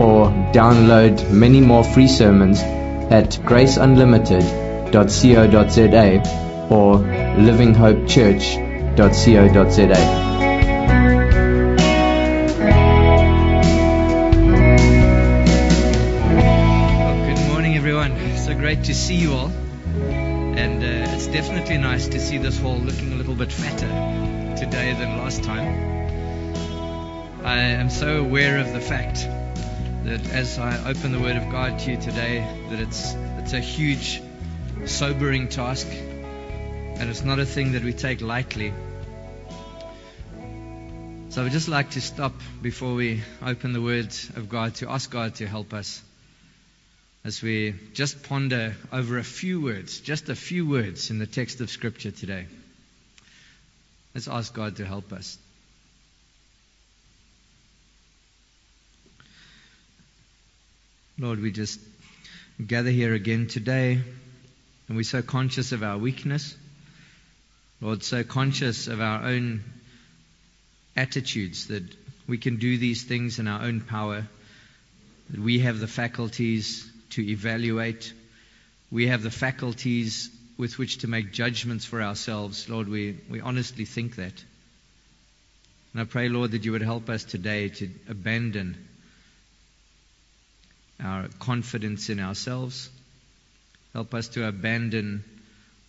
or download many more free sermons at graceunlimited.co.za or livinghopechurch.co.za. Good morning, everyone. So great to see you all. And uh, it's definitely nice to see this hall looking a little bit fatter today than last time. I am so aware of the fact that as I open the Word of God to you today, that it's it's a huge, sobering task, and it's not a thing that we take lightly. So I would just like to stop before we open the Word of God to ask God to help us as we just ponder over a few words, just a few words in the text of Scripture today. Let's ask God to help us. Lord, we just gather here again today, and we're so conscious of our weakness. Lord, so conscious of our own attitudes that we can do these things in our own power, we have the faculties to evaluate, we have the faculties with which to make judgments for ourselves. Lord, we, we honestly think that. And I pray, Lord, that you would help us today to abandon our confidence in ourselves. Help us to abandon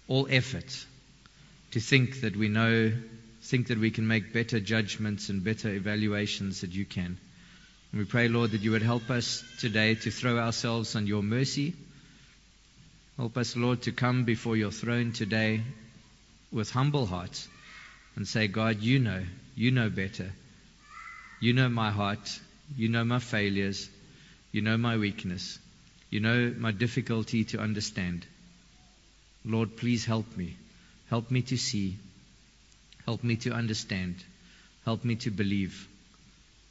all effort to think that we know, think that we can make better judgments and better evaluations that you can. And we pray, Lord, that you would help us today to throw ourselves on your mercy. Help us, Lord, to come before your throne today with humble hearts and say, God, you know, you know better. You know my heart. You know my failures. You know my weakness. You know my difficulty to understand. Lord, please help me. Help me to see. Help me to understand. Help me to believe.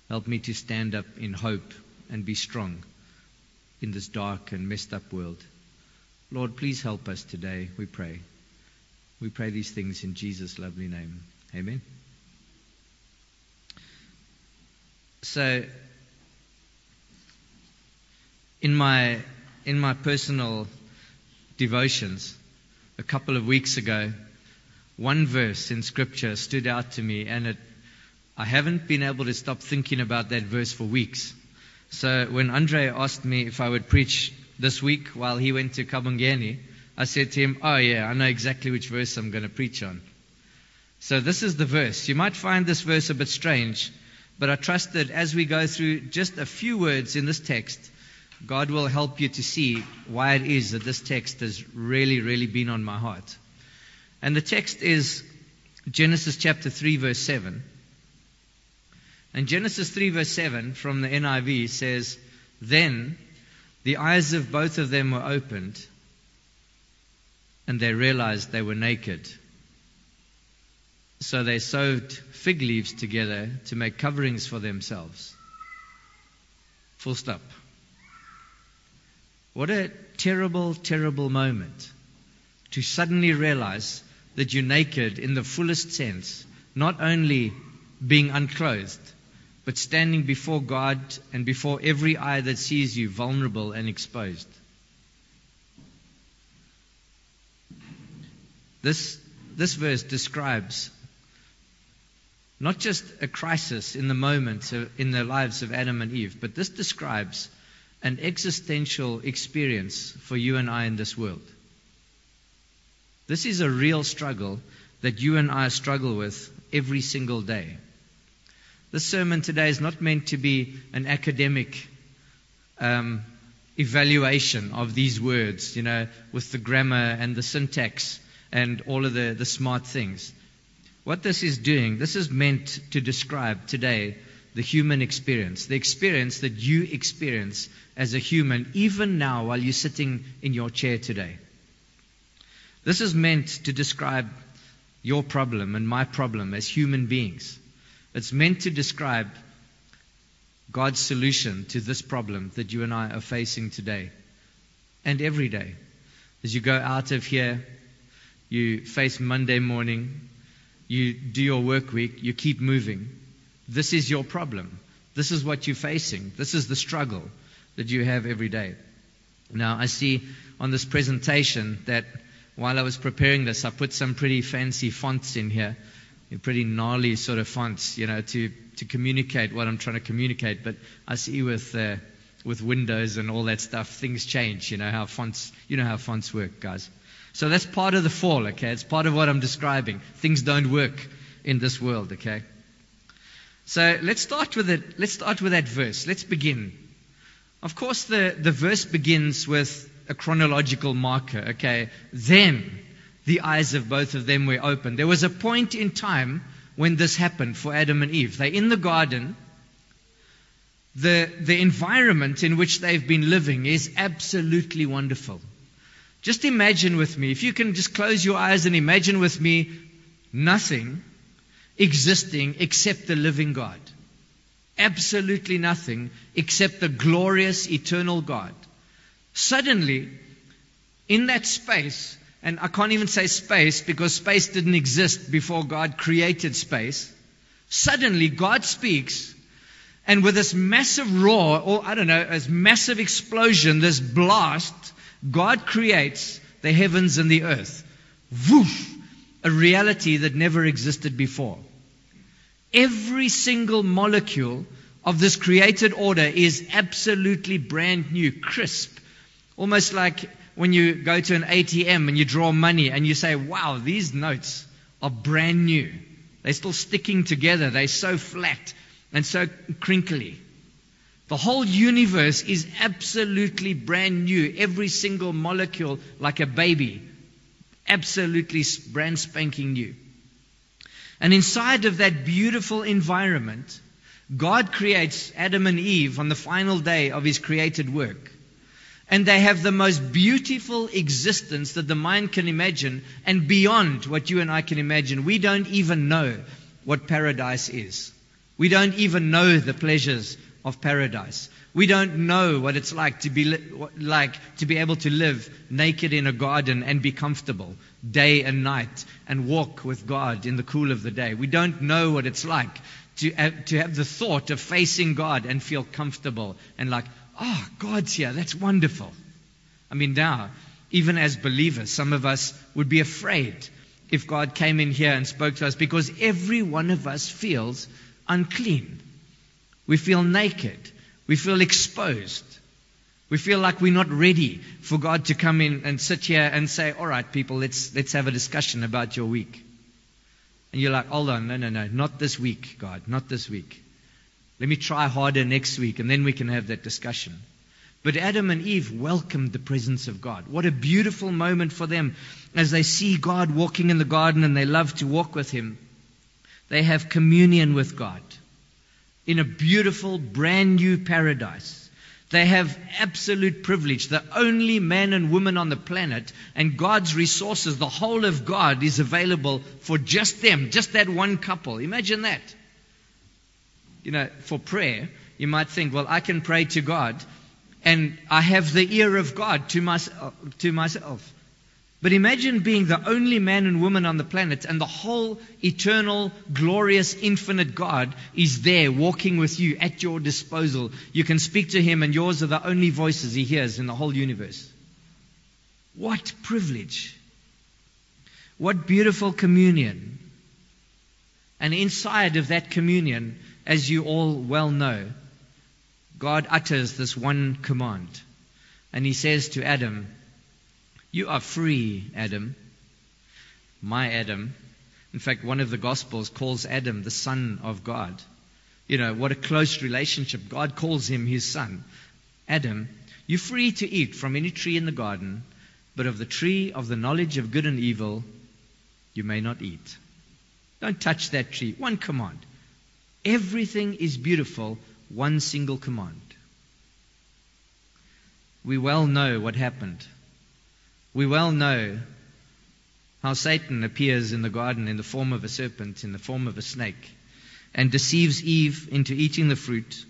Help me to stand up in hope and be strong in this dark and messed up world. Lord, please help us today, we pray. We pray these things in Jesus' lovely name. Amen. So, in my in my personal devotions a couple of weeks ago, one verse in Scripture stood out to me, and it I haven't been able to stop thinking about that verse for weeks. So when Andre asked me if I would preach this week while he went to Kabongeni, I said to him, Oh, yeah, I know exactly which verse I'm going to preach on. So this is the verse. You might find this verse a bit strange, but I trust that as we go through just a few words in this text, God will help you to see why it is that this text has really, really been on my heart. And the text is Genesis chapter 3, verse 7. And Genesis 3, verse 7 from the NIV says, Then the eyes of both of them were opened, and they realized they were naked. So they sewed fig leaves together to make coverings for themselves. Full stop. What a terrible, terrible moment to suddenly realize that you're naked in the fullest sense, not only being unclothed, but standing before God and before every eye that sees you vulnerable and exposed. This, this verse describes not just a crisis in the moment in the lives of Adam and Eve, but this describes an existential experience for you and I in this world. This is a real struggle that you and I struggle with every single day. This sermon today is not meant to be an academic um, evaluation of these words, you know, with the grammar and the syntax and all of the, the smart things. What this is doing, this is meant to describe today the human experience, the experience that you experience as a human, even now while you're sitting in your chair today. This is meant to describe your problem and my problem as human beings. It's meant to describe God's solution to this problem that you and I are facing today and every day. As you go out of here, you face Monday morning, you do your work week, you keep moving. This is your problem. This is what you're facing. This is the struggle that you have every day. Now, I see on this presentation that while I was preparing this, I put some pretty fancy fonts in here, pretty gnarly sort of fonts, you know, to, to communicate what I'm trying to communicate. But I see with uh, with Windows and all that stuff, things change. You know how fonts, you know how fonts work, guys. So that's part of the fall, okay? It's part of what I'm describing. Things don't work in this world, okay? So let's start with it. Let's start with that verse. Let's begin. Of course, the, the verse begins with a chronological marker, okay? Then the eyes of both of them were opened. There was a point in time when this happened for Adam and Eve. They're in the garden. The, the environment in which they've been living is absolutely wonderful. Just imagine with me, if you can just close your eyes and imagine with me nothing existing except the living God. Absolutely nothing except the glorious eternal God. Suddenly, in that space, and I can't even say space because space didn't exist before God created space. Suddenly, God speaks, and with this massive roar, or I don't know, this massive explosion, this blast, God creates the heavens and the earth. Woof! A reality that never existed before. Every single molecule of this created order is absolutely brand new, crisp. Almost like when you go to an ATM and you draw money and you say, wow, these notes are brand new. They're still sticking together. They're so flat and so crinkly. The whole universe is absolutely brand new. Every single molecule, like a baby, absolutely brand spanking new. And inside of that beautiful environment, God creates Adam and Eve on the final day of his created work. And they have the most beautiful existence that the mind can imagine and beyond what you and I can imagine. We don't even know what paradise is. We don't even know the pleasures of paradise. We don't know what it's like to be like to be able to live naked in a garden and be comfortable day and night and walk with God in the cool of the day. We don't know what it's like to have, to have the thought of facing God and feel comfortable and like, oh, God's here. That's wonderful. I mean, now, even as believers, some of us would be afraid if God came in here and spoke to us because every one of us feels unclean. We feel naked. We feel exposed. We feel like we're not ready for God to come in and sit here and say, all right, people, let's, let's have a discussion about your week. And you're like, hold on, no, no, no, not this week, God, not this week. Let me try harder next week and then we can have that discussion. But Adam and Eve welcomed the presence of God. What a beautiful moment for them as they see God walking in the garden and they love to walk with Him. They have communion with God in a beautiful, brand new paradise. They have absolute privilege, the only man and woman on the planet, and God's resources, the whole of God is available for just them, just that one couple. Imagine that. You know, for prayer, you might think, well, I can pray to God, and I have the ear of God to, my, uh, to myself. But imagine being the only man and woman on the planet, and the whole eternal, glorious, infinite God is there walking with you at your disposal. You can speak to him, and yours are the only voices he hears in the whole universe. What privilege! What beautiful communion. And inside of that communion, as you all well know, God utters this one command. And he says to Adam, you are free, Adam. My Adam. In fact, one of the Gospels calls Adam the Son of God. You know, what a close relationship. God calls him his son. Adam, you're free to eat from any tree in the garden, but of the tree of the knowledge of good and evil, you may not eat. Don't touch that tree. One command. Everything is beautiful, one single command. We well know what happened. We well know how Satan appears in the garden in the form of a serpent, in the form of a snake, and deceives Eve into eating the fruit.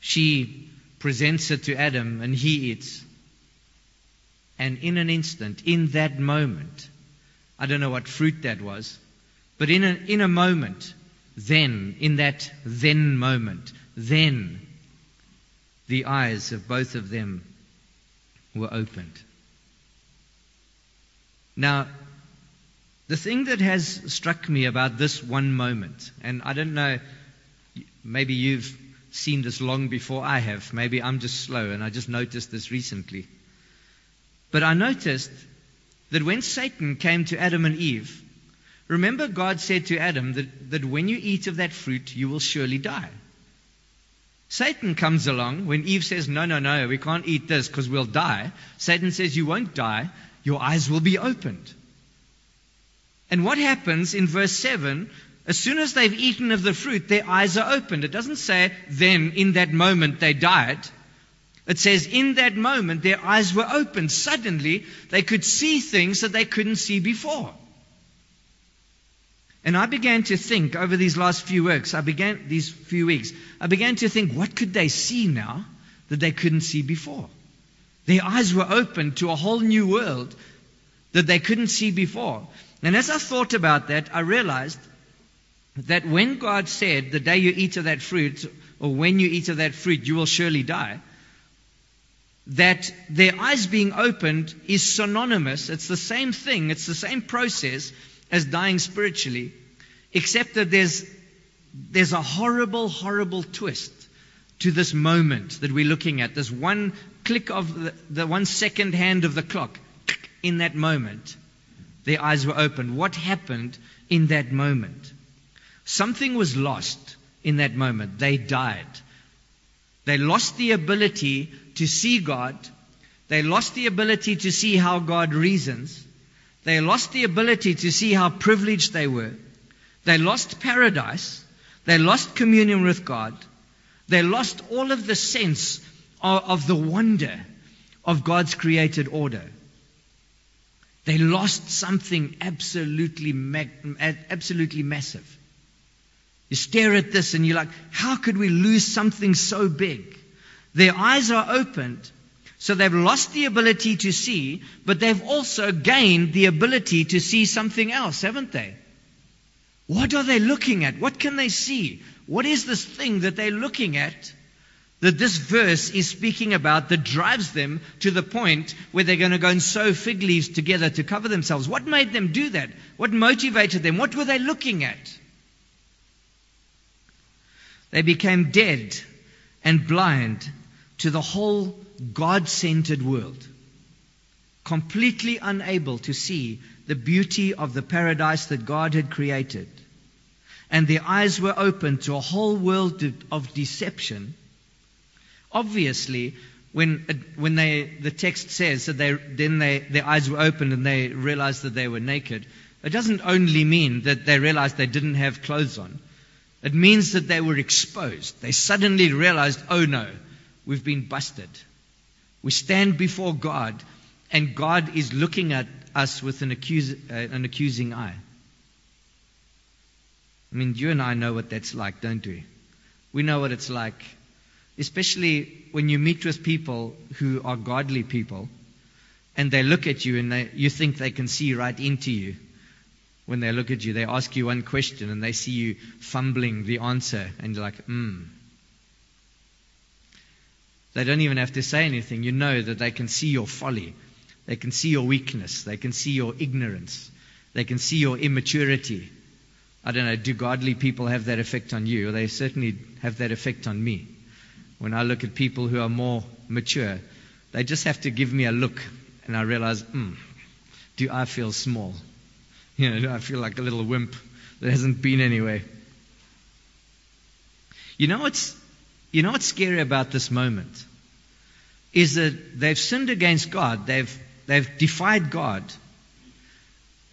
She presents it to Adam, and he eats. And in an instant, in that moment, I don't know what fruit that was, but in a, in a moment, then, in that then moment, then the eyes of both of them were opened. Now, the thing that has struck me about this one moment, and I don't know, maybe you've seen this long before I have, maybe I'm just slow and I just noticed this recently. But I noticed that when Satan came to Adam and Eve, remember God said to Adam that, that when you eat of that fruit, you will surely die. Satan comes along when Eve says, No, no, no, we can't eat this because we'll die. Satan says, You won't die, your eyes will be opened. And what happens in verse 7? As soon as they've eaten of the fruit, their eyes are opened. It doesn't say, then in that moment they died. It says, in that moment their eyes were opened. Suddenly they could see things that they couldn't see before. And I began to think over these last few weeks, I began these few weeks, I began to think, what could they see now that they couldn't see before? Their eyes were opened to a whole new world that they couldn't see before. And as I thought about that, I realized that when God said, the day you eat of that fruit, or when you eat of that fruit, you will surely die, that their eyes being opened is synonymous. It's the same thing, it's the same process as dying spiritually, except that there's, there's a horrible, horrible twist to this moment that we're looking at. This one click of the, the one second hand of the clock in that moment. Their eyes were opened. What happened in that moment? Something was lost in that moment. They died. They lost the ability to see God. They lost the ability to see how God reasons. They lost the ability to see how privileged they were. They lost paradise. They lost communion with God. They lost all of the sense of, the wonder of God's created order. They lost something absolutely, absolutely massive. You stare at this and you're like, how could we lose something so big? Their eyes are opened, so they've lost the ability to see, but they've also gained the ability to see something else, haven't they? What are they looking at? What can they see? What is this thing that they're looking at that this verse is speaking about that drives them to the point where they're going to go and sew fig leaves together to cover themselves. What made them do that? What motivated them? What were they looking at? They became dead and blind to the whole God centered world, completely unable to see the beauty of the paradise that God had created. And their eyes were opened to a whole world of deception Obviously, when, when they, the text says that they, then they, their eyes were opened and they realized that they were naked, it doesn't only mean that they realized they didn't have clothes on. It means that they were exposed. They suddenly realized, oh no, we've been busted. We stand before God, and God is looking at us with an, accuse, uh, an accusing eye. I mean, you and I know what that's like, don't we? We know what it's like especially when you meet with people who are godly people and they look at you and they, you think they can see right into you. When they look at you, they ask you one question and they see you fumbling the answer and you're like, hmm. They don't even have to say anything. You know that they can see your folly. They can see your weakness. They can see your ignorance. They can see your immaturity. I don't know, do godly people have that effect on you? They certainly have that effect on me when I look at people who are more mature, they just have to give me a look, and I realize, hmm, do I feel small? You know, do I feel like a little wimp that hasn't been anywhere? You know what's, you know what's scary about this moment? Is that they've sinned against God, they've, they've defied God,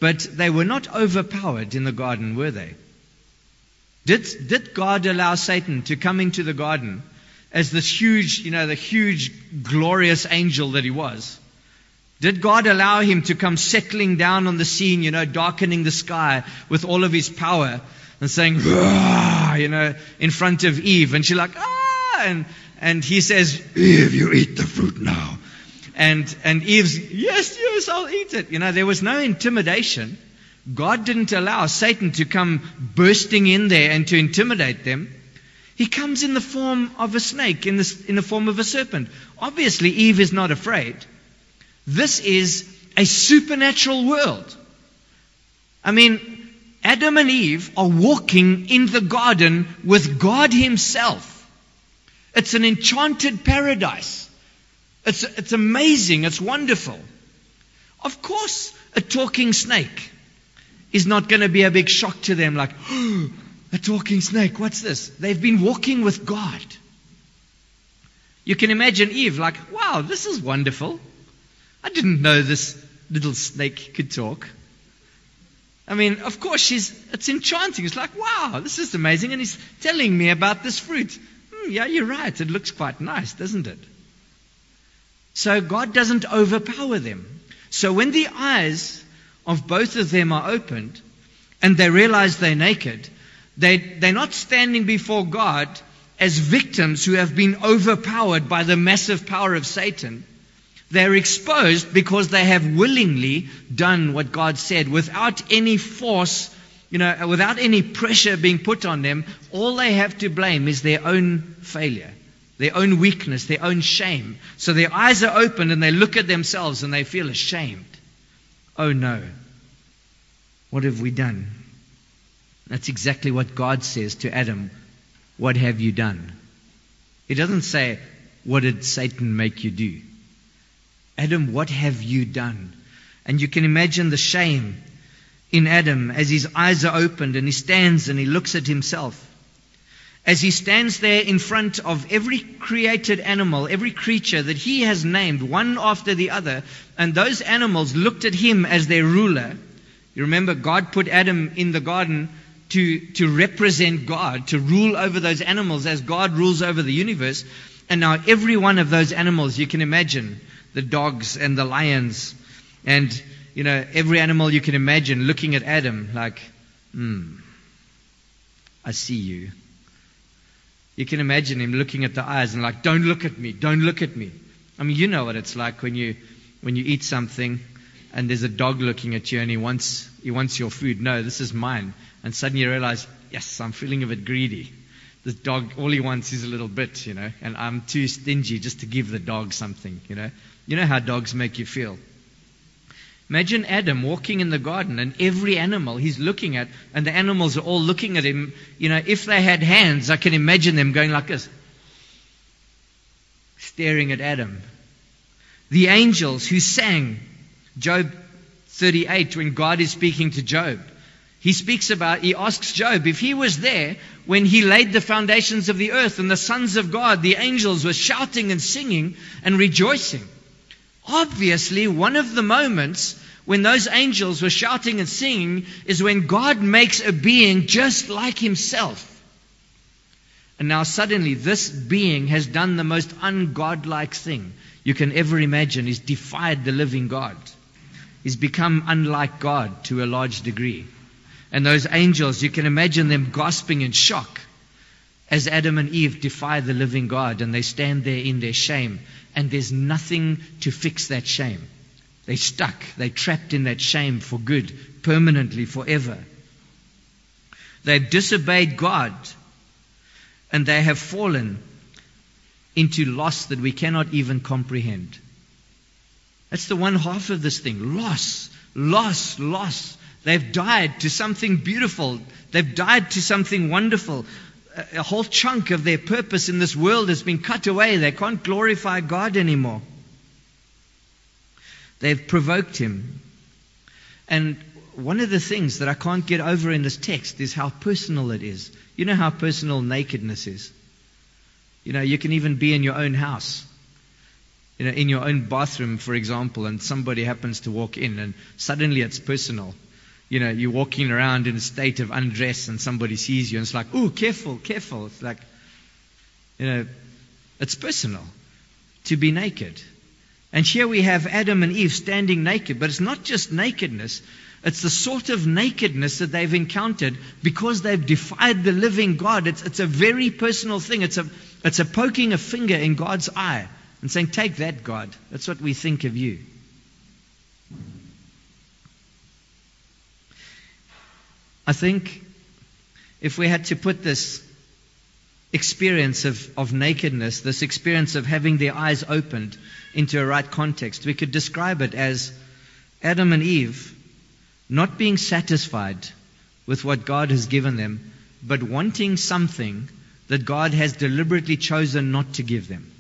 but they were not overpowered in the garden, were they? Did, did God allow Satan to come into the garden as this huge, you know, the huge, glorious angel that he was? Did God allow him to come settling down on the scene, you know, darkening the sky with all of his power and saying, you know, in front of Eve? And she's like, ah, and, and he says, Eve, you eat the fruit now. And, and Eve's, yes, yes, I'll eat it. You know, there was no intimidation. God didn't allow Satan to come bursting in there and to intimidate them. He comes in the form of a snake, in the, in the form of a serpent. Obviously, Eve is not afraid. This is a supernatural world. I mean, Adam and Eve are walking in the garden with God Himself. It's an enchanted paradise. It's, it's amazing. It's wonderful. Of course, a talking snake is not going to be a big shock to them like, oh, a talking snake, what's this? They've been walking with God. You can imagine Eve like, wow, this is wonderful. I didn't know this little snake could talk. I mean, of course, she's, it's enchanting. It's like, wow, this is amazing. And he's telling me about this fruit. Hmm, yeah, you're right. It looks quite nice, doesn't it? So God doesn't overpower them. So when the eyes of both of them are opened and they realize they're naked, they, they're not standing before God as victims who have been overpowered by the massive power of Satan. They're exposed because they have willingly done what God said without any force, you know, without any pressure being put on them. All they have to blame is their own failure, their own weakness, their own shame. So their eyes are opened and they look at themselves and they feel ashamed. Oh no. What have we done? That's exactly what God says to Adam. What have you done? He doesn't say, What did Satan make you do? Adam, what have you done? And you can imagine the shame in Adam as his eyes are opened and he stands and he looks at himself. As he stands there in front of every created animal, every creature that he has named, one after the other, and those animals looked at him as their ruler. You remember, God put Adam in the garden to, to represent God, to rule over those animals as God rules over the universe. And now every one of those animals, you can imagine, the dogs and the lions and, you know, every animal you can imagine looking at Adam like, hmm, I see you. You can imagine him looking at the eyes and like, don't look at me, don't look at me. I mean, you know what it's like when you, when you eat something and there's a dog looking at you and he wants, he wants your food. No, this is mine. And suddenly you realize, yes, I'm feeling a bit greedy. This dog, all he wants is a little bit, you know, and I'm too stingy just to give the dog something, you know. You know how dogs make you feel. Imagine Adam walking in the garden and every animal he's looking at, and the animals are all looking at him. You know, if they had hands, I can imagine them going like this, staring at Adam. The angels who sang Job 38 when God is speaking to Job. He speaks about, he asks Job if he was there when he laid the foundations of the earth and the sons of God, the angels, were shouting and singing and rejoicing. Obviously, one of the moments when those angels were shouting and singing is when God makes a being just like himself. And now suddenly this being has done the most ungodlike thing you can ever imagine. He's defied the living God. He's become unlike God to a large degree. And those angels, you can imagine them gasping in shock as Adam and Eve defy the living God and they stand there in their shame and there's nothing to fix that shame. They're stuck. They're trapped in that shame for good, permanently, forever. They've disobeyed God and they have fallen into loss that we cannot even comprehend. That's the one half of this thing loss, loss, loss. They've died to something beautiful. They've died to something wonderful a whole chunk of their purpose in this world has been cut away. They can't glorify God anymore. They've provoked him. And one of the things that I can't get over in this text is how personal it is. You know how personal nakedness is. You know, you can even be in your own house. You know, in your own bathroom, for example, and somebody happens to walk in and suddenly it's personal you know, you're walking around in a state of undress and somebody sees you and it's like, ooh, careful, careful. It's like, you know, it's personal to be naked. And here we have Adam and Eve standing naked, but it's not just nakedness. It's the sort of nakedness that they've encountered because they've defied the living God. It's, it's a very personal thing. It's a, it's a poking a finger in God's eye and saying, Take that, God. That's what we think of you. I think if we had to put this experience of, of nakedness, this experience of having their eyes opened into a right context, we could describe it as Adam and Eve not being satisfied with what God has given them, but wanting something that God has deliberately chosen not to give them.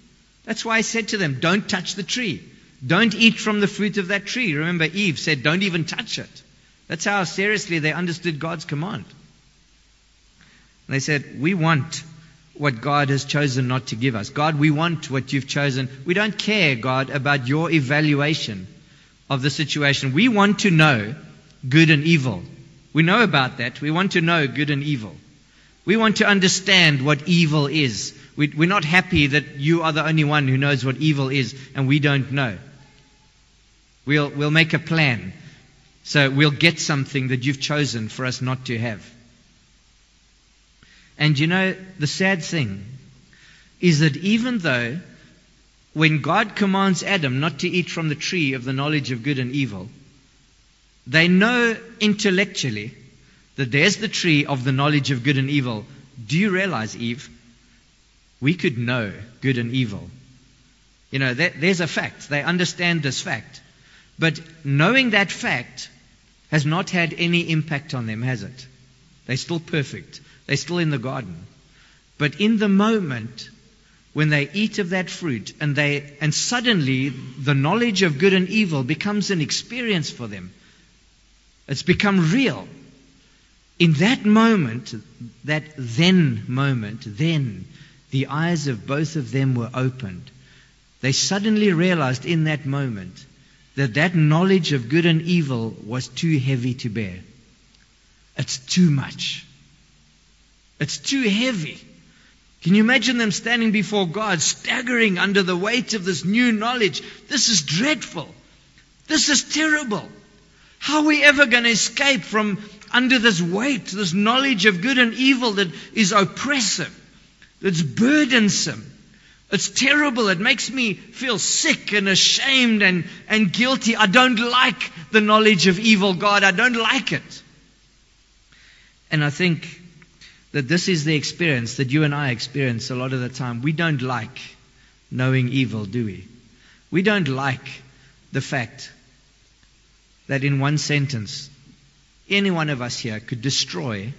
That's why I said to them, Don't touch the tree. Don't eat from the fruit of that tree. Remember, Eve said, Don't even touch it. That's how seriously they understood God's command. And they said, We want what God has chosen not to give us. God, we want what you've chosen. We don't care, God, about your evaluation of the situation. We want to know good and evil. We know about that. We want to know good and evil. We want to understand what evil is. We, are not happy that you are the only one who knows what evil is and we don't know. We'll, we'll make a plan so we'll get something that you've chosen for us not to have. And you know, the sad thing is that even though when God commands Adam not to eat from the tree of the knowledge of good and evil, they know intellectually that there's the tree of the knowledge of good and evil. Do you realize, Eve? We could know good and evil. You know, there's a fact. They understand this fact. But knowing that fact has not had any impact on them, has it? They're still perfect. They're still in the garden. But in the moment when they eat of that fruit and they and suddenly the knowledge of good and evil becomes an experience for them. It's become real. In that moment, that then moment, then the eyes of both of them were opened. They suddenly realized in that moment that that knowledge of good and evil was too heavy to bear. It's too much. It's too heavy. Can you imagine them standing before God, staggering under the weight of this new knowledge? This is dreadful. This is terrible. How are we ever going to escape from under this weight, this knowledge of good and evil that is oppressive, that's burdensome? It's terrible. It makes me feel sick and ashamed and, and guilty. I don't like the knowledge of evil, God. I don't like it. And I think that this is the experience that you and I experience a lot of the time. We don't like knowing evil, do we? We don't like the fact that in one sentence, any one of us here could destroy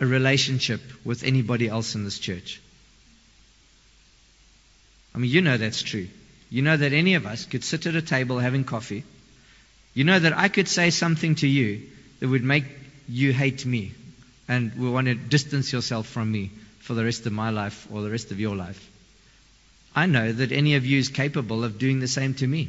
a relationship with anybody else in this church. I mean, you know that's true. You know that any of us could sit at a table having coffee. You know that I could say something to you that would make you hate me and will want to distance yourself from me for the rest of my life or the rest of your life. I know that any of you is capable of doing the same to me.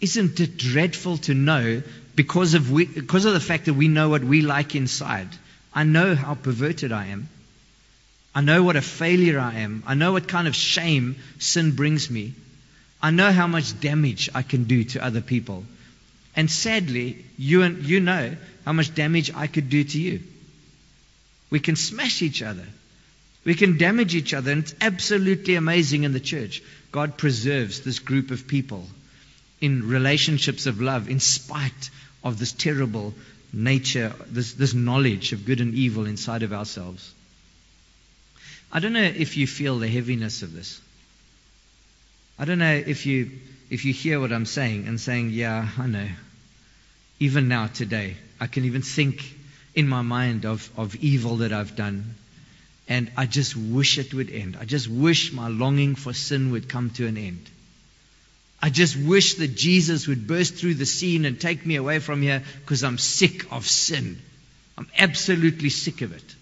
Isn't it dreadful to know because of, we, because of the fact that we know what we like inside? I know how perverted I am. I know what a failure I am. I know what kind of shame sin brings me. I know how much damage I can do to other people. And sadly, you, and, you know how much damage I could do to you. We can smash each other. We can damage each other. And it's absolutely amazing in the church. God preserves this group of people in relationships of love in spite of this terrible nature, this, this knowledge of good and evil inside of ourselves. I don't know if you feel the heaviness of this. I don't know if you if you hear what I'm saying and saying, yeah, I know. Even now, today, I can even think in my mind of, of evil that I've done. And I just wish it would end. I just wish my longing for sin would come to an end. I just wish that Jesus would burst through the scene and take me away from here because I'm sick of sin. I'm absolutely sick of it.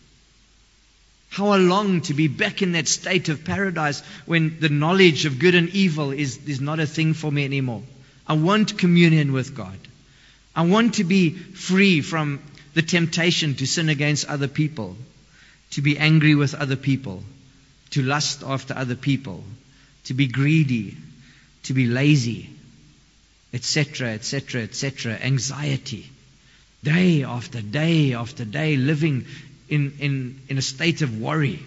How I long to be back in that state of paradise when the knowledge of good and evil is, is not a thing for me anymore. I want communion with God. I want to be free from the temptation to sin against other people, to be angry with other people, to lust after other people, to be greedy, to be lazy, etc., etc., etc., anxiety, day after day after day, living in, in, in a state of worry.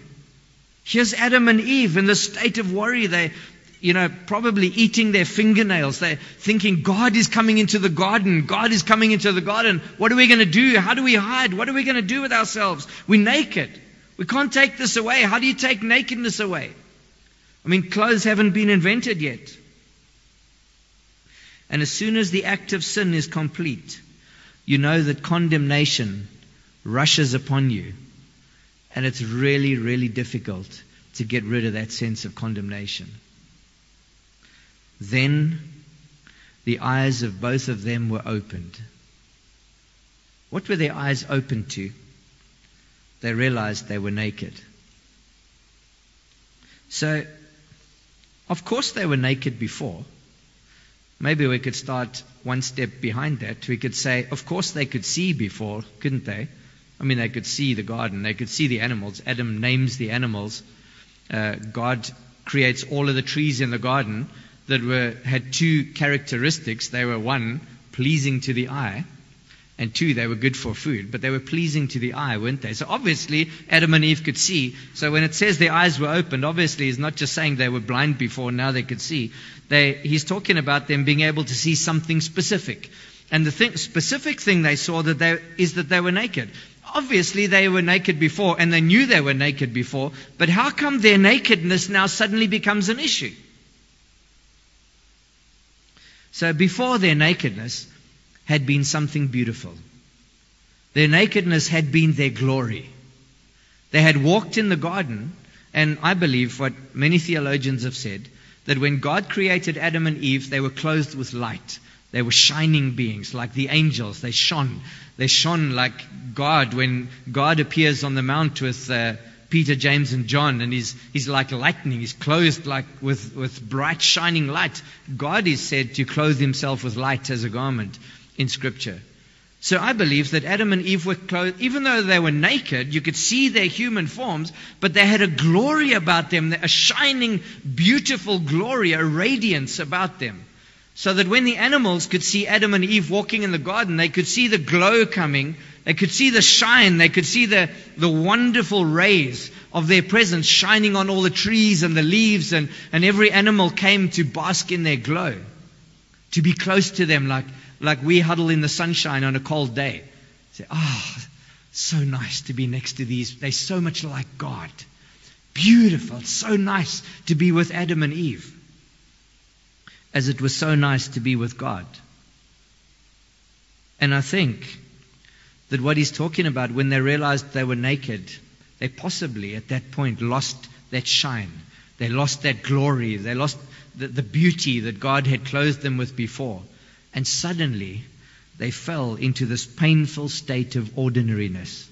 Here's Adam and Eve in the state of worry. They, you know, probably eating their fingernails. They're thinking, God is coming into the garden. God is coming into the garden. What are we going to do? How do we hide? What are we going to do with ourselves? We're naked. We can't take this away. How do you take nakedness away? I mean, clothes haven't been invented yet. And as soon as the act of sin is complete, you know that condemnation rushes upon you. And it's really, really difficult to get rid of that sense of condemnation. Then the eyes of both of them were opened. What were their eyes opened to? They realized they were naked. So, of course, they were naked before. Maybe we could start one step behind that. We could say, of course, they could see before, couldn't they? I mean, they could see the garden, they could see the animals. Adam names the animals. Uh, God creates all of the trees in the garden that were had two characteristics. They were one, pleasing to the eye, and two, they were good for food, but they were pleasing to the eye, weren't they? So obviously, Adam and Eve could see. So when it says their eyes were opened, obviously, he's not just saying they were blind before, now they could see. They, he's talking about them being able to see something specific. And the thing, specific thing they saw that they, is that they were naked. Obviously, they were naked before, and they knew they were naked before, but how come their nakedness now suddenly becomes an issue? So before their nakedness had been something beautiful. Their nakedness had been their glory. They had walked in the garden, and I believe what many theologians have said, that when God created Adam and Eve, they were clothed with light. They were shining beings, like the angels. They shone. They shone like God when God appears on the mount with uh, Peter, James, and John, and he's, he's like lightning. He's clothed like with, with bright, shining light. God is said to clothe himself with light as a garment in Scripture. So I believe that Adam and Eve were clothed, even though they were naked, you could see their human forms, but they had a glory about them, a shining, beautiful glory, a radiance about them. So that when the animals could see Adam and Eve walking in the garden, they could see the glow coming they could see the shine. They could see the, the wonderful rays of their presence shining on all the trees and the leaves, and, and every animal came to bask in their glow, to be close to them like, like we huddle in the sunshine on a cold day. Say, ah, oh, so nice to be next to these. They're so much like God. Beautiful. It's so nice to be with Adam and Eve, as it was so nice to be with God. And I think that what he's talking about when they realized they were naked, they possibly at that point lost that shine. They lost that glory. They lost the, the beauty that God had clothed them with before. And suddenly they fell into this painful state of ordinariness.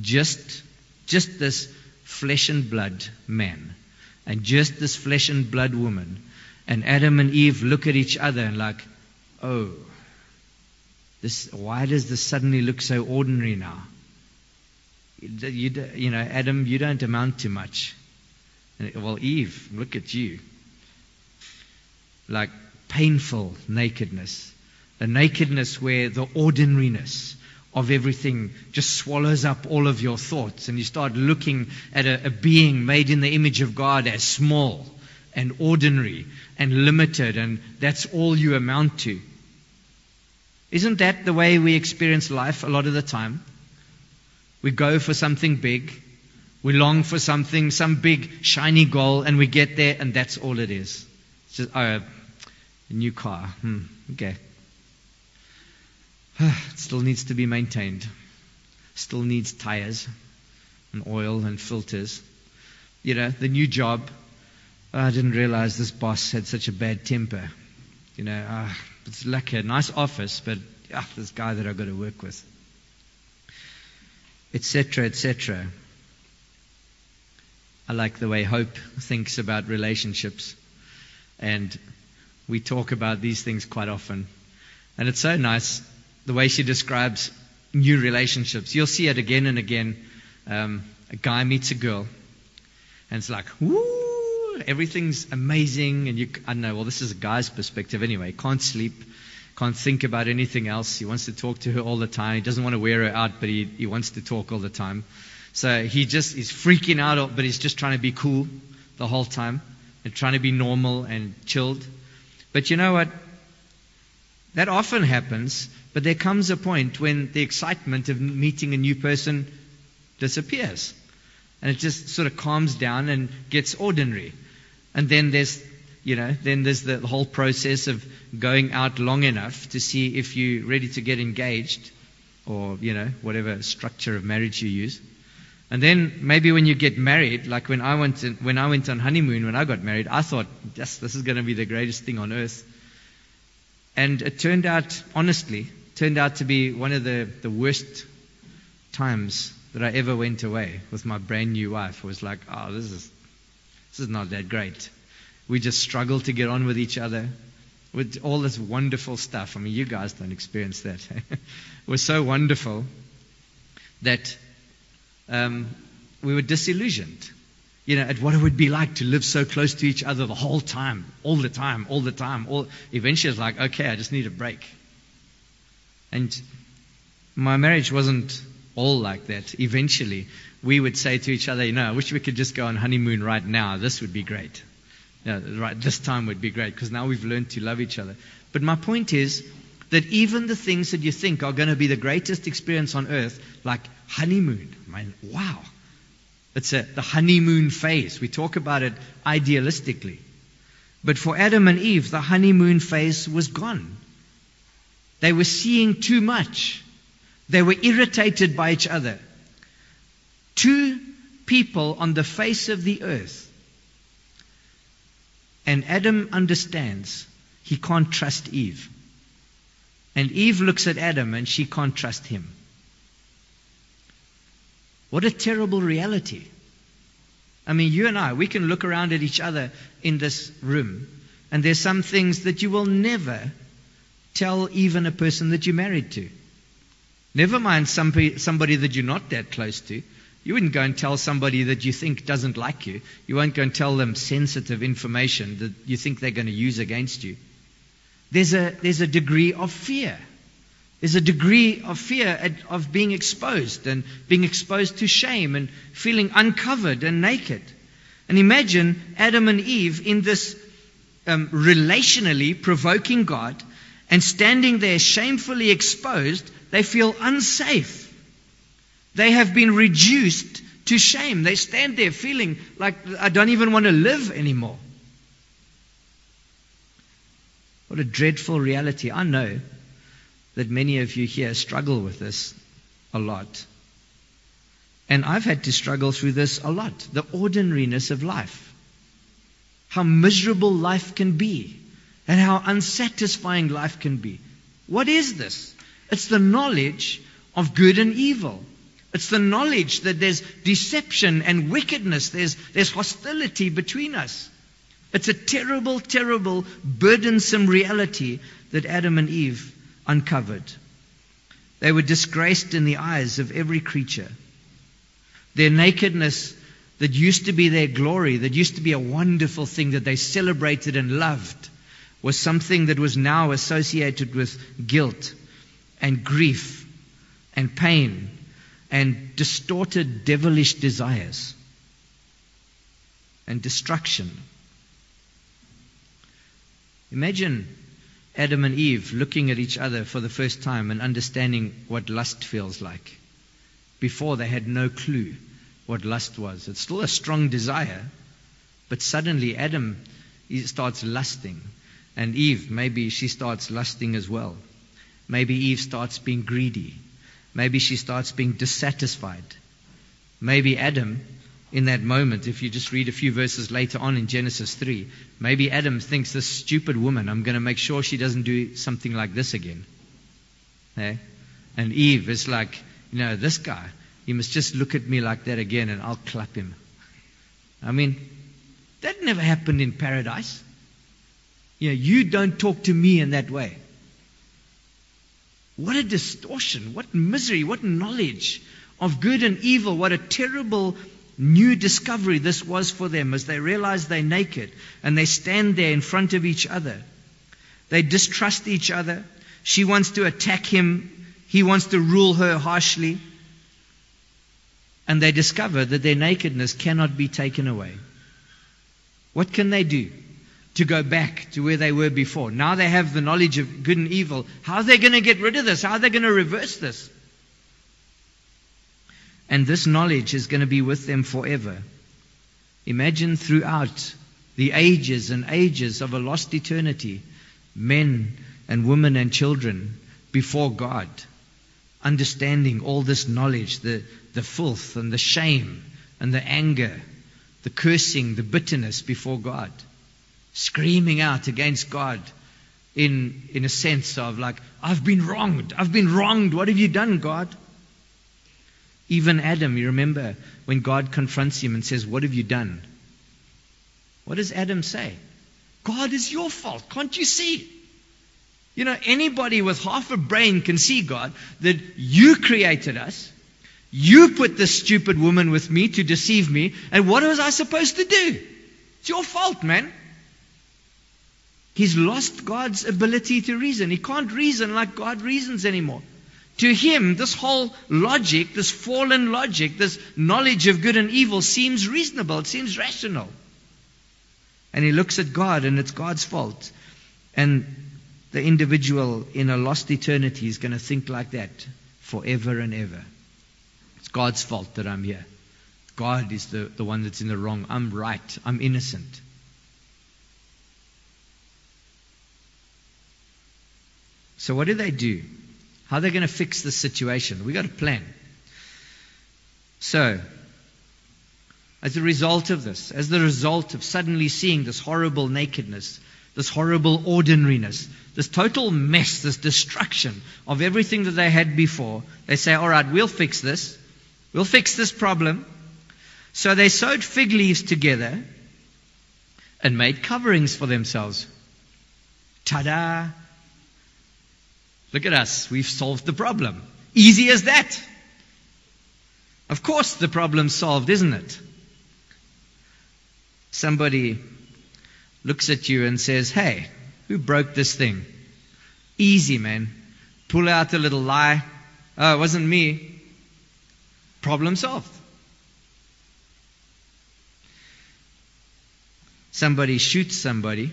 Just, just this flesh and blood man and just this flesh and blood woman. And Adam and Eve look at each other and like, oh, this, why does this suddenly look so ordinary now? You, you, know, Adam, you don't amount to much. Well, Eve, look at you. Like painful nakedness. A nakedness where the ordinariness of everything just swallows up all of your thoughts. And you start looking at a, a being made in the image of God as small and ordinary and limited, and that's all you amount to. Isn't that the way we experience life a lot of the time? We go for something big, we long for something, some big shiny goal, and we get there, and that's all it is. It's just, oh, a new car. Hmm, okay. it still needs to be maintained. Still needs tires and oil and filters. You know, the new job. I didn't realize this boss had such a bad temper. You know, uh, it's like a nice office, but ah, this guy that I've got to work with, etc., etc. I like the way Hope thinks about relationships, and we talk about these things quite often. And it's so nice the way she describes new relationships. You'll see it again and again. Um, a guy meets a girl, and it's like, woo, everything's amazing. And you, I know, well, this is a guy's perspective anyway. Can't sleep, can't think about anything else. He wants to talk to her all the time. He doesn't want to wear her out, but he, he wants to talk all the time. So he just is freaking out, but he's just trying to be cool the whole time and trying to be normal and chilled. But you know what? That often happens, but there comes a point when the excitement of meeting a new person disappears. And it just sort of calms down and gets ordinary. And then there's, you know, then there's the whole process of going out long enough to see if you're ready to get engaged or, you know, whatever structure of marriage you use. And then maybe when you get married, like when I went to, when I went on honeymoon when I got married, I thought, yes, this is going to be the greatest thing on earth. And it turned out, honestly, turned out to be one of the, the worst times that I ever went away with my brand new wife. It was like, oh, this is this is not that great. We just struggled to get on with each other with all this wonderful stuff. I mean, you guys don't experience that. was so wonderful that um, we were disillusioned. You know, at what it would be like to live so close to each other the whole time, all the time, all the time. All, eventually, it's like, okay, I just need a break. And my marriage wasn't all like that. Eventually, we would say to each other, you know, I wish we could just go on honeymoon right now. This would be great. You know, right, this time would be great because now we've learned to love each other. But my point is that even the things that you think are going to be the greatest experience on earth, like honeymoon, I mean, wow. It's a, the honeymoon phase. We talk about it idealistically. But for Adam and Eve, the honeymoon phase was gone. They were seeing too much. They were irritated by each other. Two people on the face of the earth. And Adam understands he can't trust Eve. And Eve looks at Adam and she can't trust him. What a terrible reality. I mean, you and I, we can look around at each other in this room, and there's some things that you will never tell even a person that you're married to. Never mind somebody, somebody that you're not that close to. You wouldn't go and tell somebody that you think doesn't like you. You won't go and tell them sensitive information that you think they're going to use against you. There's a, there's a degree of fear. There's a degree of fear of being exposed and being exposed to shame and feeling uncovered and naked. And imagine Adam and Eve in this um, relationally provoking God and standing there shamefully exposed, they feel unsafe. They have been reduced to shame. They stand there feeling like I don't even want to live anymore. What a dreadful reality. I know that many of you here struggle with this a lot. And I've had to struggle through this a lot the ordinariness of life. How miserable life can be, and how unsatisfying life can be. What is this? It's the knowledge of good and evil. It's the knowledge that there's deception and wickedness, there's, there's hostility between us. It's a terrible, terrible, burdensome reality that Adam and Eve uncovered. They were disgraced in the eyes of every creature. Their nakedness, that used to be their glory, that used to be a wonderful thing that they celebrated and loved, was something that was now associated with guilt and grief and pain and distorted devilish desires and destruction. Imagine Adam and Eve looking at each other for the first time and understanding what lust feels like. Before they had no clue what lust was. It's still a strong desire, but suddenly Adam starts lusting. And Eve, maybe she starts lusting as well. Maybe Eve starts being greedy. Maybe she starts being dissatisfied. Maybe Adam in that moment, if you just read a few verses later on in Genesis 3, maybe Adam thinks this stupid woman, I'm going to make sure she doesn't do something like this again. And Eve is like, you know, this guy, you must just look at me like that again and I'll clap him. I mean, that never happened in paradise. You know, you don't talk to me in that way. What a distortion, what misery, what knowledge of good and evil, what a terrible new discovery this was for them as they realize they're naked and they stand there in front of each other. They distrust each other. She wants to attack him, he wants to rule her harshly. And they discover that their nakedness cannot be taken away. What can they do to go back to where they were before? Now they have the knowledge of good and evil. How are they going to get rid of this? How are they going to reverse this? And this knowledge is going to be with them forever. Imagine throughout the ages and ages of a lost eternity, men and women and children before God, understanding all this knowledge, the, the filth and the shame and the anger, the cursing, the bitterness before God, screaming out against God in, in a sense of like, I've been wronged, I've been wronged, what have you done, God? Even Adam, you remember when God confronts him and says, What have you done? What does Adam say? God is your fault. Can't you see? You know, anybody with half a brain can see, God, that you created us. You put this stupid woman with me to deceive me. And what was I supposed to do? It's your fault, man. He's lost God's ability to reason. He can't reason like God reasons anymore. To him, this whole logic, this fallen logic, this knowledge of good and evil seems reasonable, it seems rational. And he looks at God and it's God's fault. And the individual in a lost eternity is going to think like that forever and ever. It's God's fault that I'm here. God is the, the one that's in the wrong. I'm right. I'm innocent. So, what do they do? How are they going to fix this situation? We've got a plan. So, as a result of this, as the result of suddenly seeing this horrible nakedness, this horrible ordinariness, this total mess, this destruction of everything that they had before, they say, All right, we'll fix this. We'll fix this problem. So they sewed fig leaves together and made coverings for themselves. Ta da! Look at us. We've solved the problem. Easy as that. Of course, the problem's solved, isn't it? Somebody looks at you and says, Hey, who broke this thing? Easy, man. Pull out a little lie. Oh, it wasn't me. Problem solved. Somebody shoots somebody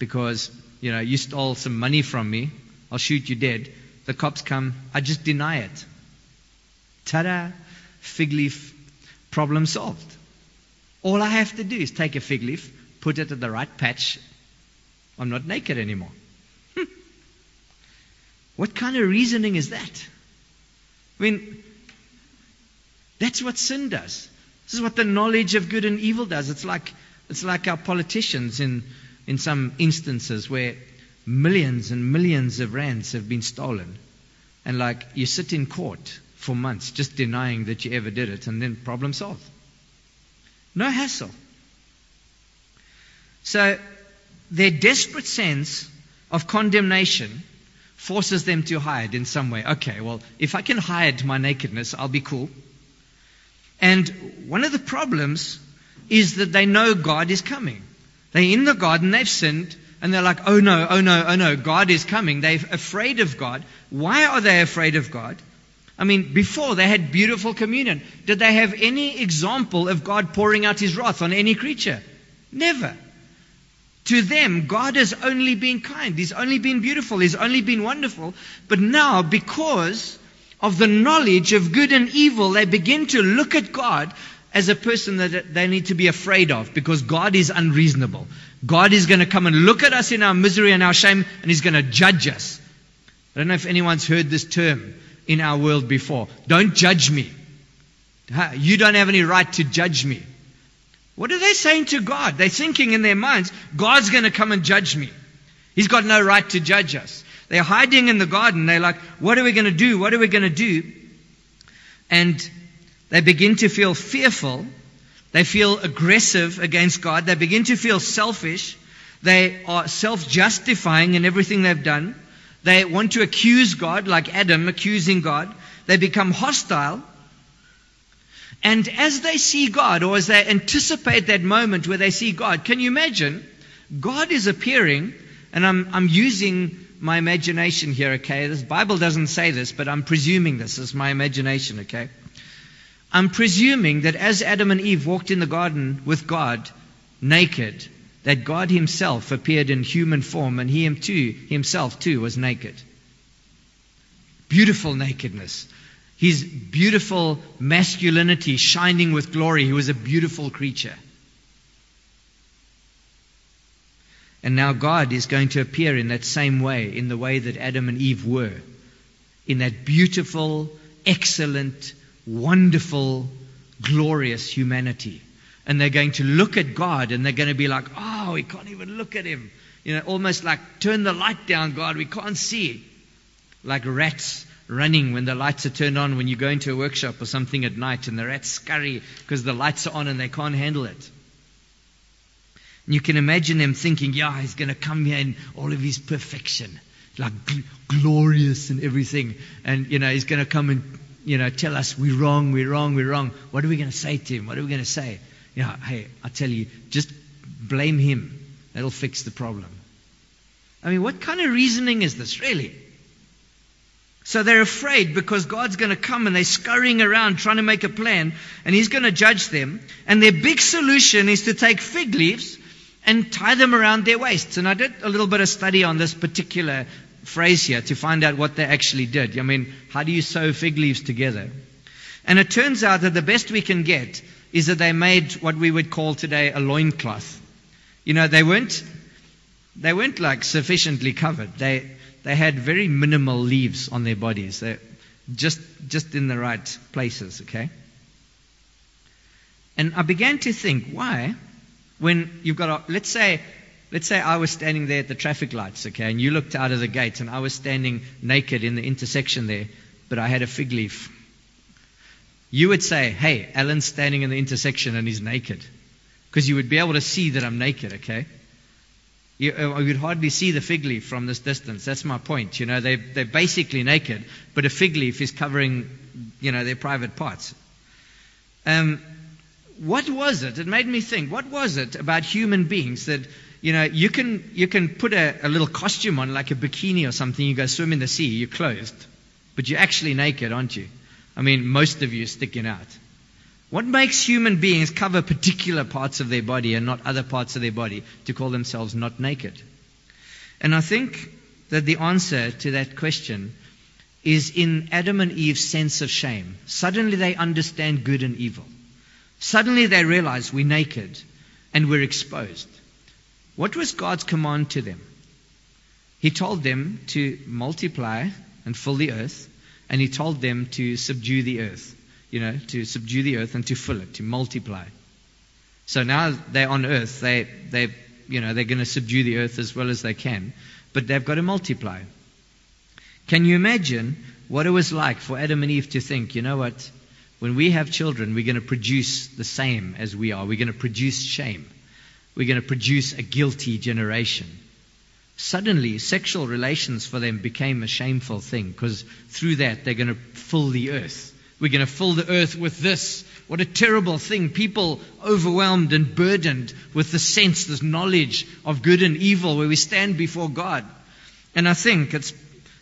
because, you know, you stole some money from me. I'll shoot you dead. The cops come. I just deny it. Ta da! Fig leaf. Problem solved. All I have to do is take a fig leaf, put it at the right patch. I'm not naked anymore. Hm. What kind of reasoning is that? I mean, that's what sin does. This is what the knowledge of good and evil does. It's like, it's like our politicians in, in some instances where millions and millions of rands have been stolen. And like you sit in court for months just denying that you ever did it, and then problem solved. No hassle. So their desperate sense of condemnation forces them to hide in some way. Okay, well, if I can hide my nakedness, I'll be cool. And one of the problems is that they know God is coming. They're in the garden, they've sinned, and they're like, oh no, oh no, oh no, God is coming. They're afraid of God. Why are they afraid of God? I mean, before they had beautiful communion. Did they have any example of God pouring out his wrath on any creature? Never. To them, God has only been kind. He's only been beautiful. He's only been wonderful. But now, because of the knowledge of good and evil, they begin to look at God as a person that they need to be afraid of because God is unreasonable. God is going to come and look at us in our misery and our shame and He's going to judge us. I don't know if anyone's heard this term in our world before. Don't judge me. You don't have any right to judge me. What are they saying to God? They're thinking in their minds, God's going to come and judge me. He's got no right to judge us. They're hiding in the garden. They're like, what are we going to do? What are we going to do? And they begin to feel fearful they feel aggressive against God. They begin to feel selfish. They are self justifying in everything they've done. They want to accuse God, like Adam accusing God. They become hostile. And as they see God, or as they anticipate that moment where they see God, can you imagine? God is appearing, and I'm, I'm using my imagination here, okay? This Bible doesn't say this, but I'm presuming this is my imagination, okay? I'm presuming that as Adam and Eve walked in the garden with God, naked, that God Himself appeared in human form and He too, Himself too was naked. Beautiful nakedness. His beautiful masculinity shining with glory. He was a beautiful creature. And now God is going to appear in that same way, in the way that Adam and Eve were. In that beautiful, excellent, wonderful, glorious humanity and they're going to look at God and they're going to be like, oh, we can't even look at him. You know, almost like, turn the light down, God, we can't see. Like rats running when the lights are turned on when you go into a workshop or something at night and the rats scurry because the lights are on and they can't handle it. And you can imagine them thinking, yeah, he's going to come here in all of his perfection, like gl- glorious and everything. And, you know, he's going to come and, you know, tell us we're wrong, we're wrong, we're wrong. What are we going to say to him? What are we going to say? Yeah, hey, I tell you, just blame him. That'll fix the problem. I mean, what kind of reasoning is this, really? So they're afraid because God's going to come and they're scurrying around trying to make a plan and He's going to judge them. And their big solution is to take fig leaves and tie them around their waists. And I did a little bit of study on this particular phrase here to find out what they actually did. I mean, how do you sew fig leaves together? And it turns out that the best we can get is that they made what we would call today a loincloth. You know, they weren't, they weren't like sufficiently covered. They, they had very minimal leaves on their bodies. They're just, just in the right places, okay? And I began to think, why? When you've got a, let's say, let's say I was standing there at the traffic lights, okay, and you looked out of the gate and I was standing naked in the intersection there, but I had a fig leaf you would say, hey, Alan's standing in the intersection and he's naked. Because you would be able to see that I'm naked, okay? You, uh, you would hardly see the fig leaf from this distance. That's my point. You know, they, they're basically naked, but a fig leaf is covering, you know, their private parts. Um, what was it? It made me think. What was it about human beings that, you know, you can, you can put a, a little costume on, like a bikini or something, you go swim in the sea, you're clothed, but you're actually naked, aren't you? I mean, most of you are sticking out. What makes human beings cover particular parts of their body and not other parts of their body to call themselves not naked? And I think that the answer to that question is in Adam and Eve's sense of shame. Suddenly they understand good and evil. Suddenly they realize we're naked and we're exposed. What was God's command to them? He told them to multiply and fill the earth and he told them to subdue the earth, you know, to subdue the earth and to fill it, to multiply. So now they're on earth, they, they, you know, they're going to subdue the earth as well as they can, but they've got to multiply. Can you imagine what it was like for Adam and Eve to think, you know what, when we have children, we're going to produce the same as we are. We're going to produce shame. We're going to produce a guilty generation. Suddenly, sexual relations for them became a shameful thing because through that they're going to fill the earth. We're going to fill the earth with this. What a terrible thing. People overwhelmed and burdened with the sense, this knowledge of good and evil where we stand before God. And I think it's,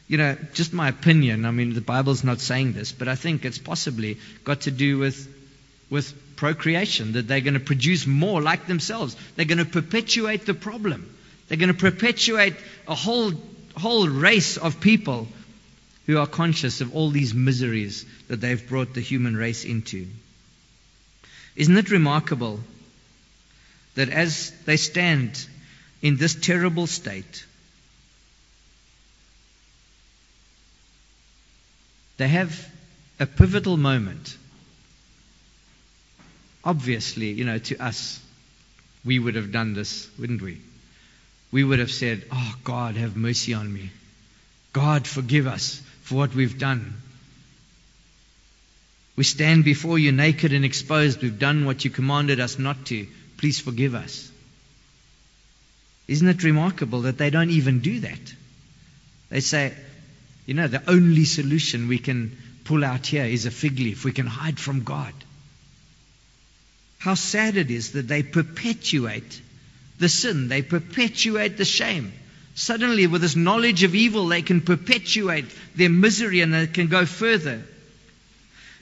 you know, just my opinion. I mean, the Bible's not saying this, but I think it's possibly got to do with, with procreation, that they're going to produce more like themselves. They're going to perpetuate the problem. They're going to perpetuate a whole, whole race of people who are conscious of all these miseries that they've brought the human race into. Isn't it remarkable that as they stand in this terrible state, they have a pivotal moment. Obviously, you know, to us, we would have done this, wouldn't we? we would have said, Oh, God, have mercy on me. God, forgive us for what we've done. We stand before you naked and exposed. We've done what you commanded us not to. Please forgive us. Isn't it remarkable that they don't even do that? They say, you know, the only solution we can pull out here is a fig leaf. We can hide from God. How sad it is that they perpetuate the sin, they perpetuate the shame. Suddenly, with this knowledge of evil, they can perpetuate their misery and they can go further.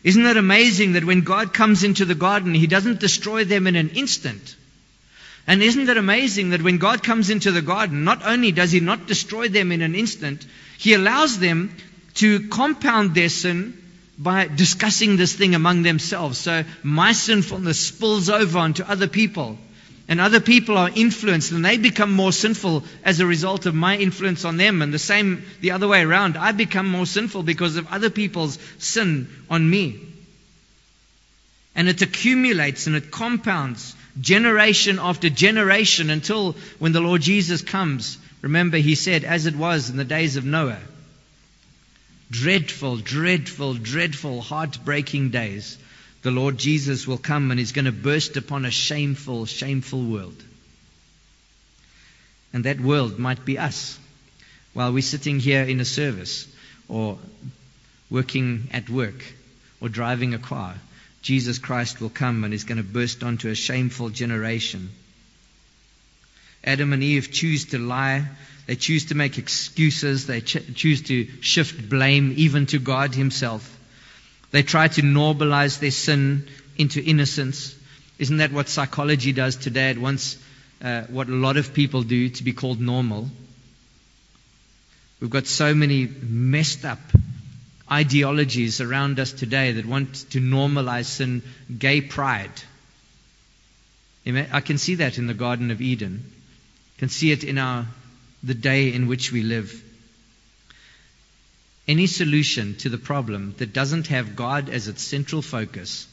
Isn't it amazing that when God comes into the garden, He doesn't destroy them in an instant? And isn't it amazing that when God comes into the garden, not only does He not destroy them in an instant, He allows them to compound their sin by discussing this thing among themselves. So my sinfulness spills over onto other people. And other people are influenced and they become more sinful as a result of my influence on them. And the same the other way around. I become more sinful because of other people's sin on me. And it accumulates and it compounds generation after generation until when the Lord Jesus comes. Remember, he said, as it was in the days of Noah. Dreadful, dreadful, dreadful, heartbreaking days the Lord Jesus will come and he's going to burst upon a shameful, shameful world. And that world might be us while we're sitting here in a service or working at work or driving a car. Jesus Christ will come and he's going to burst onto a shameful generation. Adam and Eve choose to lie. They choose to make excuses. They ch- choose to shift blame even to God Himself. They try to normalize their sin into innocence. Isn't that what psychology does today? It wants uh, what a lot of people do to be called normal. We've got so many messed up ideologies around us today that want to normalize sin, gay pride. I can see that in the Garden of Eden. I can see it in our the day in which we live. Any solution to the problem that doesn't have God as its central focus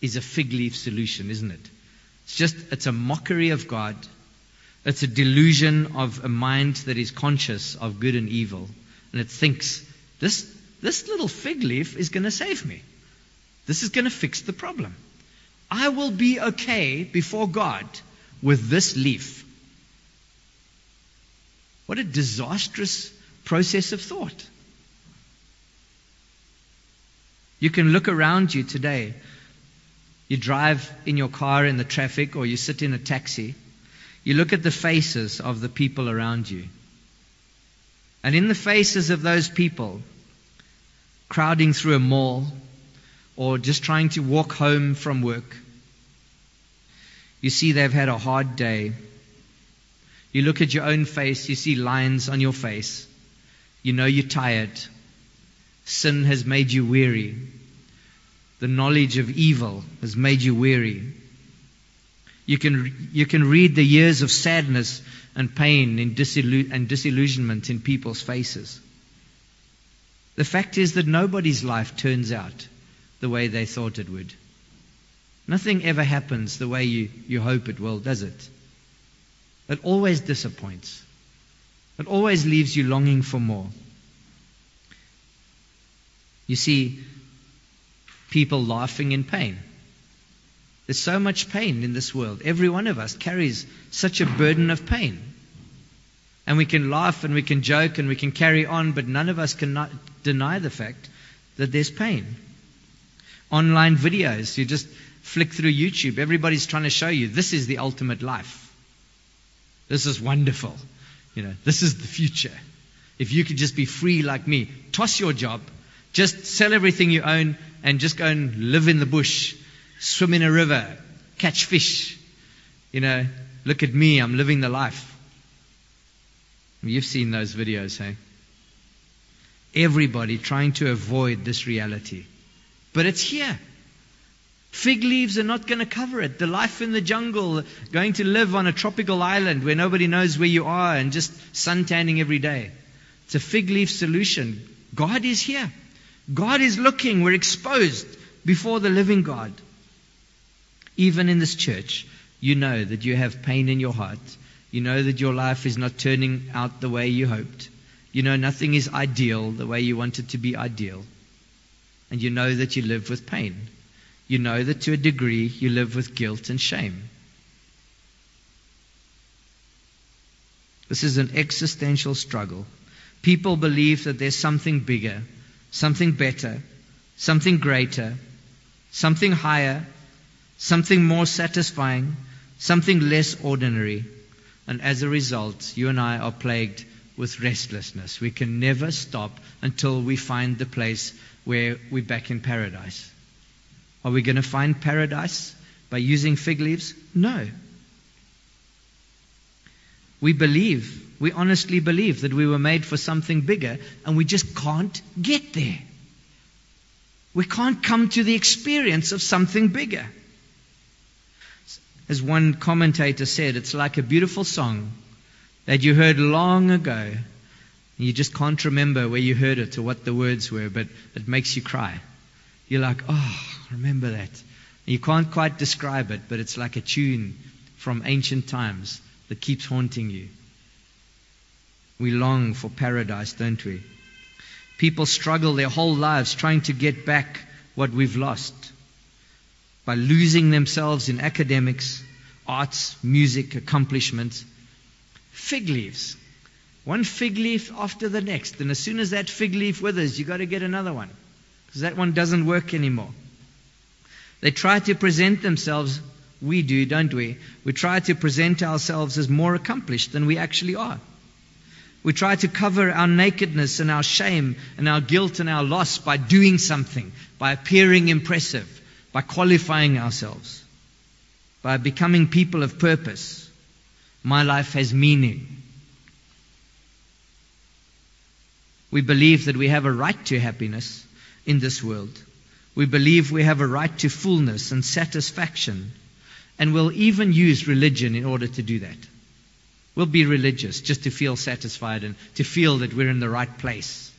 is a fig leaf solution, isn't it? It's just, it's a mockery of God. It's a delusion of a mind that is conscious of good and evil. And it thinks, this, this little fig leaf is going to save me. This is going to fix the problem. I will be okay before God with this leaf. What a disastrous process of thought. You can look around you today. You drive in your car in the traffic or you sit in a taxi. You look at the faces of the people around you. And in the faces of those people, crowding through a mall or just trying to walk home from work, you see they've had a hard day. You look at your own face, you see lines on your face. You know you're tired. Sin has made you weary. The knowledge of evil has made you weary. You can, you can read the years of sadness and pain and, disillu- and disillusionment in people's faces. The fact is that nobody's life turns out the way they thought it would. Nothing ever happens the way you, you hope it will, does it? It always disappoints. It always leaves you longing for more. You see people laughing in pain. There's so much pain in this world. Every one of us carries such a burden of pain. And we can laugh and we can joke and we can carry on, but none of us can deny the fact that there's pain. Online videos, you just flick through YouTube, everybody's trying to show you this is the ultimate life. This is wonderful. You know, this is the future. If you could just be free like me, toss your job, just sell everything you own and just go and live in the bush, swim in a river, catch fish. You know, look at me, I'm living the life. You've seen those videos, hey? Everybody trying to avoid this reality. But it's here. Fig leaves are not going to cover it. The life in the jungle, going to live on a tropical island where nobody knows where you are and just suntanning every day. It's a fig leaf solution. God is here. God is looking. We're exposed before the living God. Even in this church, you know that you have pain in your heart. You know that your life is not turning out the way you hoped. You know nothing is ideal the way you want it to be ideal. And you know that you live with pain. You know that to a degree you live with guilt and shame. This is an existential struggle. People believe that there's something bigger, something better, something greater, something higher, something more satisfying, something less ordinary. And as a result, you and I are plagued with restlessness. We can never stop until we find the place where we're back in paradise. Are we going to find paradise by using fig leaves? No. We believe, we honestly believe that we were made for something bigger and we just can't get there. We can't come to the experience of something bigger. As one commentator said, it's like a beautiful song that you heard long ago. And you just can't remember where you heard it or what the words were, but it makes you cry. You're like, oh, remember that. You can't quite describe it, but it's like a tune from ancient times that keeps haunting you. We long for paradise, don't we? People struggle their whole lives trying to get back what we've lost by losing themselves in academics, arts, music, accomplishments. Fig leaves. One fig leaf after the next. And as soon as that fig leaf withers, you've got to get another one. Because that one doesn't work anymore. They try to present themselves, we do, don't we? We try to present ourselves as more accomplished than we actually are. We try to cover our nakedness and our shame and our guilt and our loss by doing something, by appearing impressive by qualifying ourselves, by becoming people of purpose. My life has meaning. We believe that we have a right to happiness in this world. We believe we have a right to fullness and satisfaction. And we'll even use religion in order to do that. We'll be religious just to feel satisfied and to feel that we're in the right place.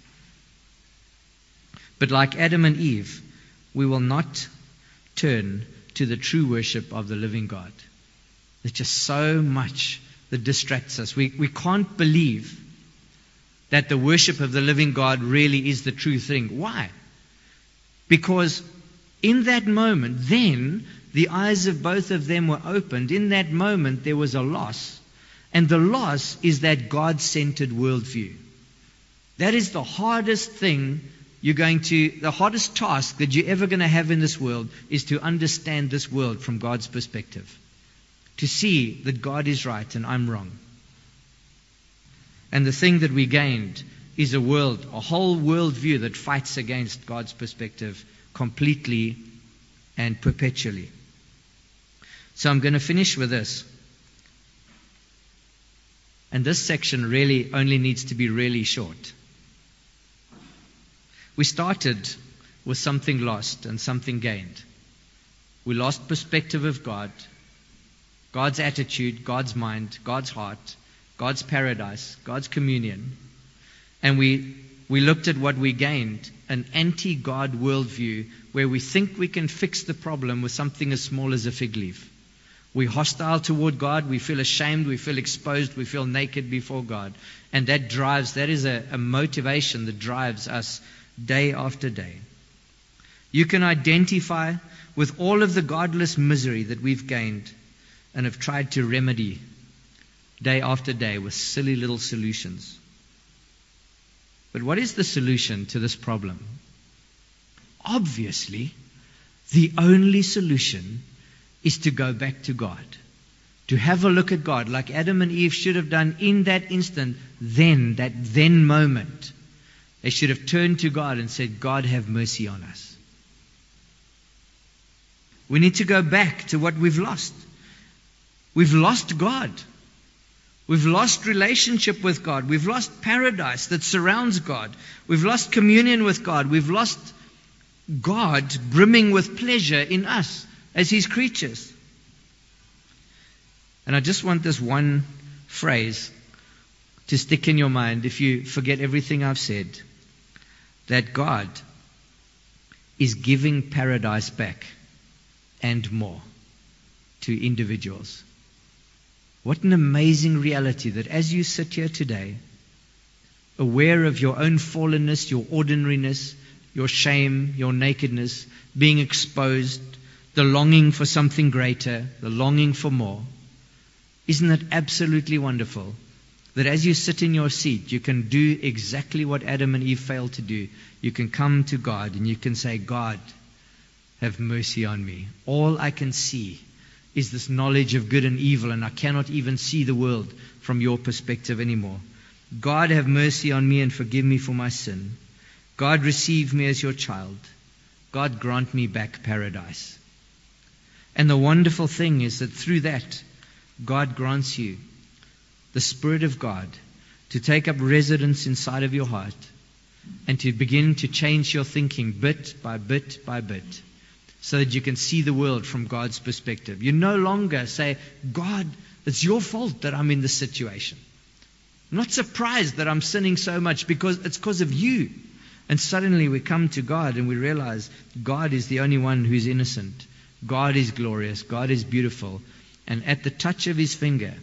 But like Adam and Eve, we will not turn to the true worship of the living God. There's just so much that distracts us. We, we can't believe that the worship of the living God really is the true thing. Why? Because in that moment, then the eyes of both of them were opened. In that moment, there was a loss. And the loss is that God centered worldview. That is the hardest thing you're going to, the hardest task that you're ever going to have in this world is to understand this world from God's perspective. To see that God is right and I'm wrong. And the thing that we gained is a world, a whole world view that fights against God's perspective completely and perpetually. So I'm going to finish with this. And this section really only needs to be really short. We started with something lost and something gained. We lost perspective of God, God's attitude, God's mind, God's heart, God's paradise, God's communion. And we, we looked at what we gained an anti God worldview where we think we can fix the problem with something as small as a fig leaf. We're hostile toward God. We feel ashamed. We feel exposed. We feel naked before God. And that drives, that is a, a motivation that drives us day after day. You can identify with all of the godless misery that we've gained and have tried to remedy day after day with silly little solutions. But what is the solution to this problem? Obviously, the only solution is to go back to God. To have a look at God like Adam and Eve should have done in that instant, then, that then moment. They should have turned to God and said, God, have mercy on us. We need to go back to what we've lost. We've lost God. We've lost relationship with God. We've lost paradise that surrounds God. We've lost communion with God. We've lost God brimming with pleasure in us as His creatures. And I just want this one phrase to stick in your mind if you forget everything I've said that God is giving paradise back and more to individuals. What an amazing reality that as you sit here today, aware of your own fallenness, your ordinariness, your shame, your nakedness, being exposed, the longing for something greater, the longing for more, isn't it absolutely wonderful that as you sit in your seat, you can do exactly what Adam and Eve failed to do. You can come to God and you can say, God, have mercy on me. All I can see is this knowledge of good and evil, and I cannot even see the world from your perspective anymore. God, have mercy on me and forgive me for my sin. God, receive me as your child. God, grant me back paradise. And the wonderful thing is that through that, God grants you the Spirit of God to take up residence inside of your heart and to begin to change your thinking bit by bit by bit so that you can see the world from God's perspective. You no longer say, God, it's your fault that I'm in this situation. I'm not surprised that I'm sinning so much because it's because of you. And suddenly we come to God and we realize God is the only one who's innocent. God is glorious. God is beautiful. And at the touch of his finger,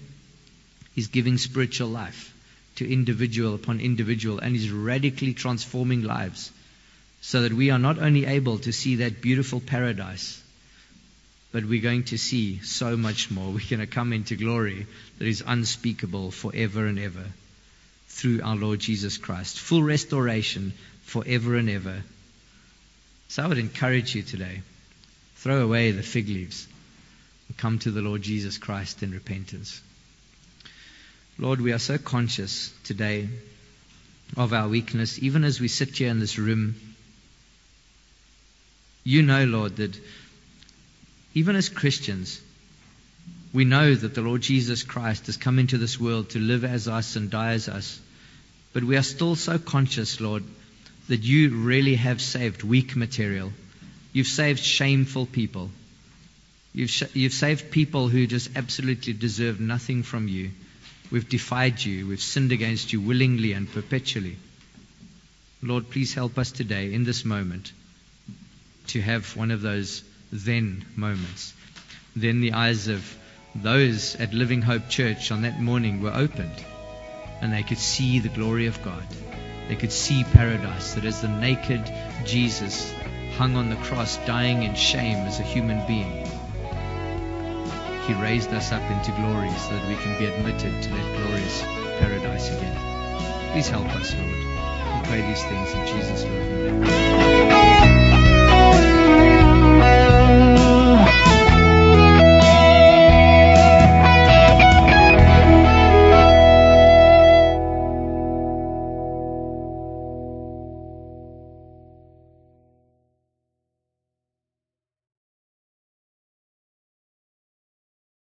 He's giving spiritual life to individual upon individual, and He's radically transforming lives so that we are not only able to see that beautiful paradise, but we're going to see so much more. We're going to come into glory that is unspeakable forever and ever through our Lord Jesus Christ. Full restoration forever and ever. So I would encourage you today throw away the fig leaves and come to the Lord Jesus Christ in repentance. Lord, we are so conscious today of our weakness, even as we sit here in this room. You know, Lord, that even as Christians, we know that the Lord Jesus Christ has come into this world to live as us and die as us. But we are still so conscious, Lord, that you really have saved weak material. You've saved shameful people. You've, sh- you've saved people who just absolutely deserve nothing from you. We've defied you. We've sinned against you willingly and perpetually. Lord, please help us today in this moment to have one of those then moments. Then the eyes of those at Living Hope Church on that morning were opened and they could see the glory of God. They could see paradise, that as the naked Jesus hung on the cross, dying in shame as a human being, he raised us up into glory so that we can be admitted to that glorious paradise again. Please help us, Lord. We pray these things in Jesus' name.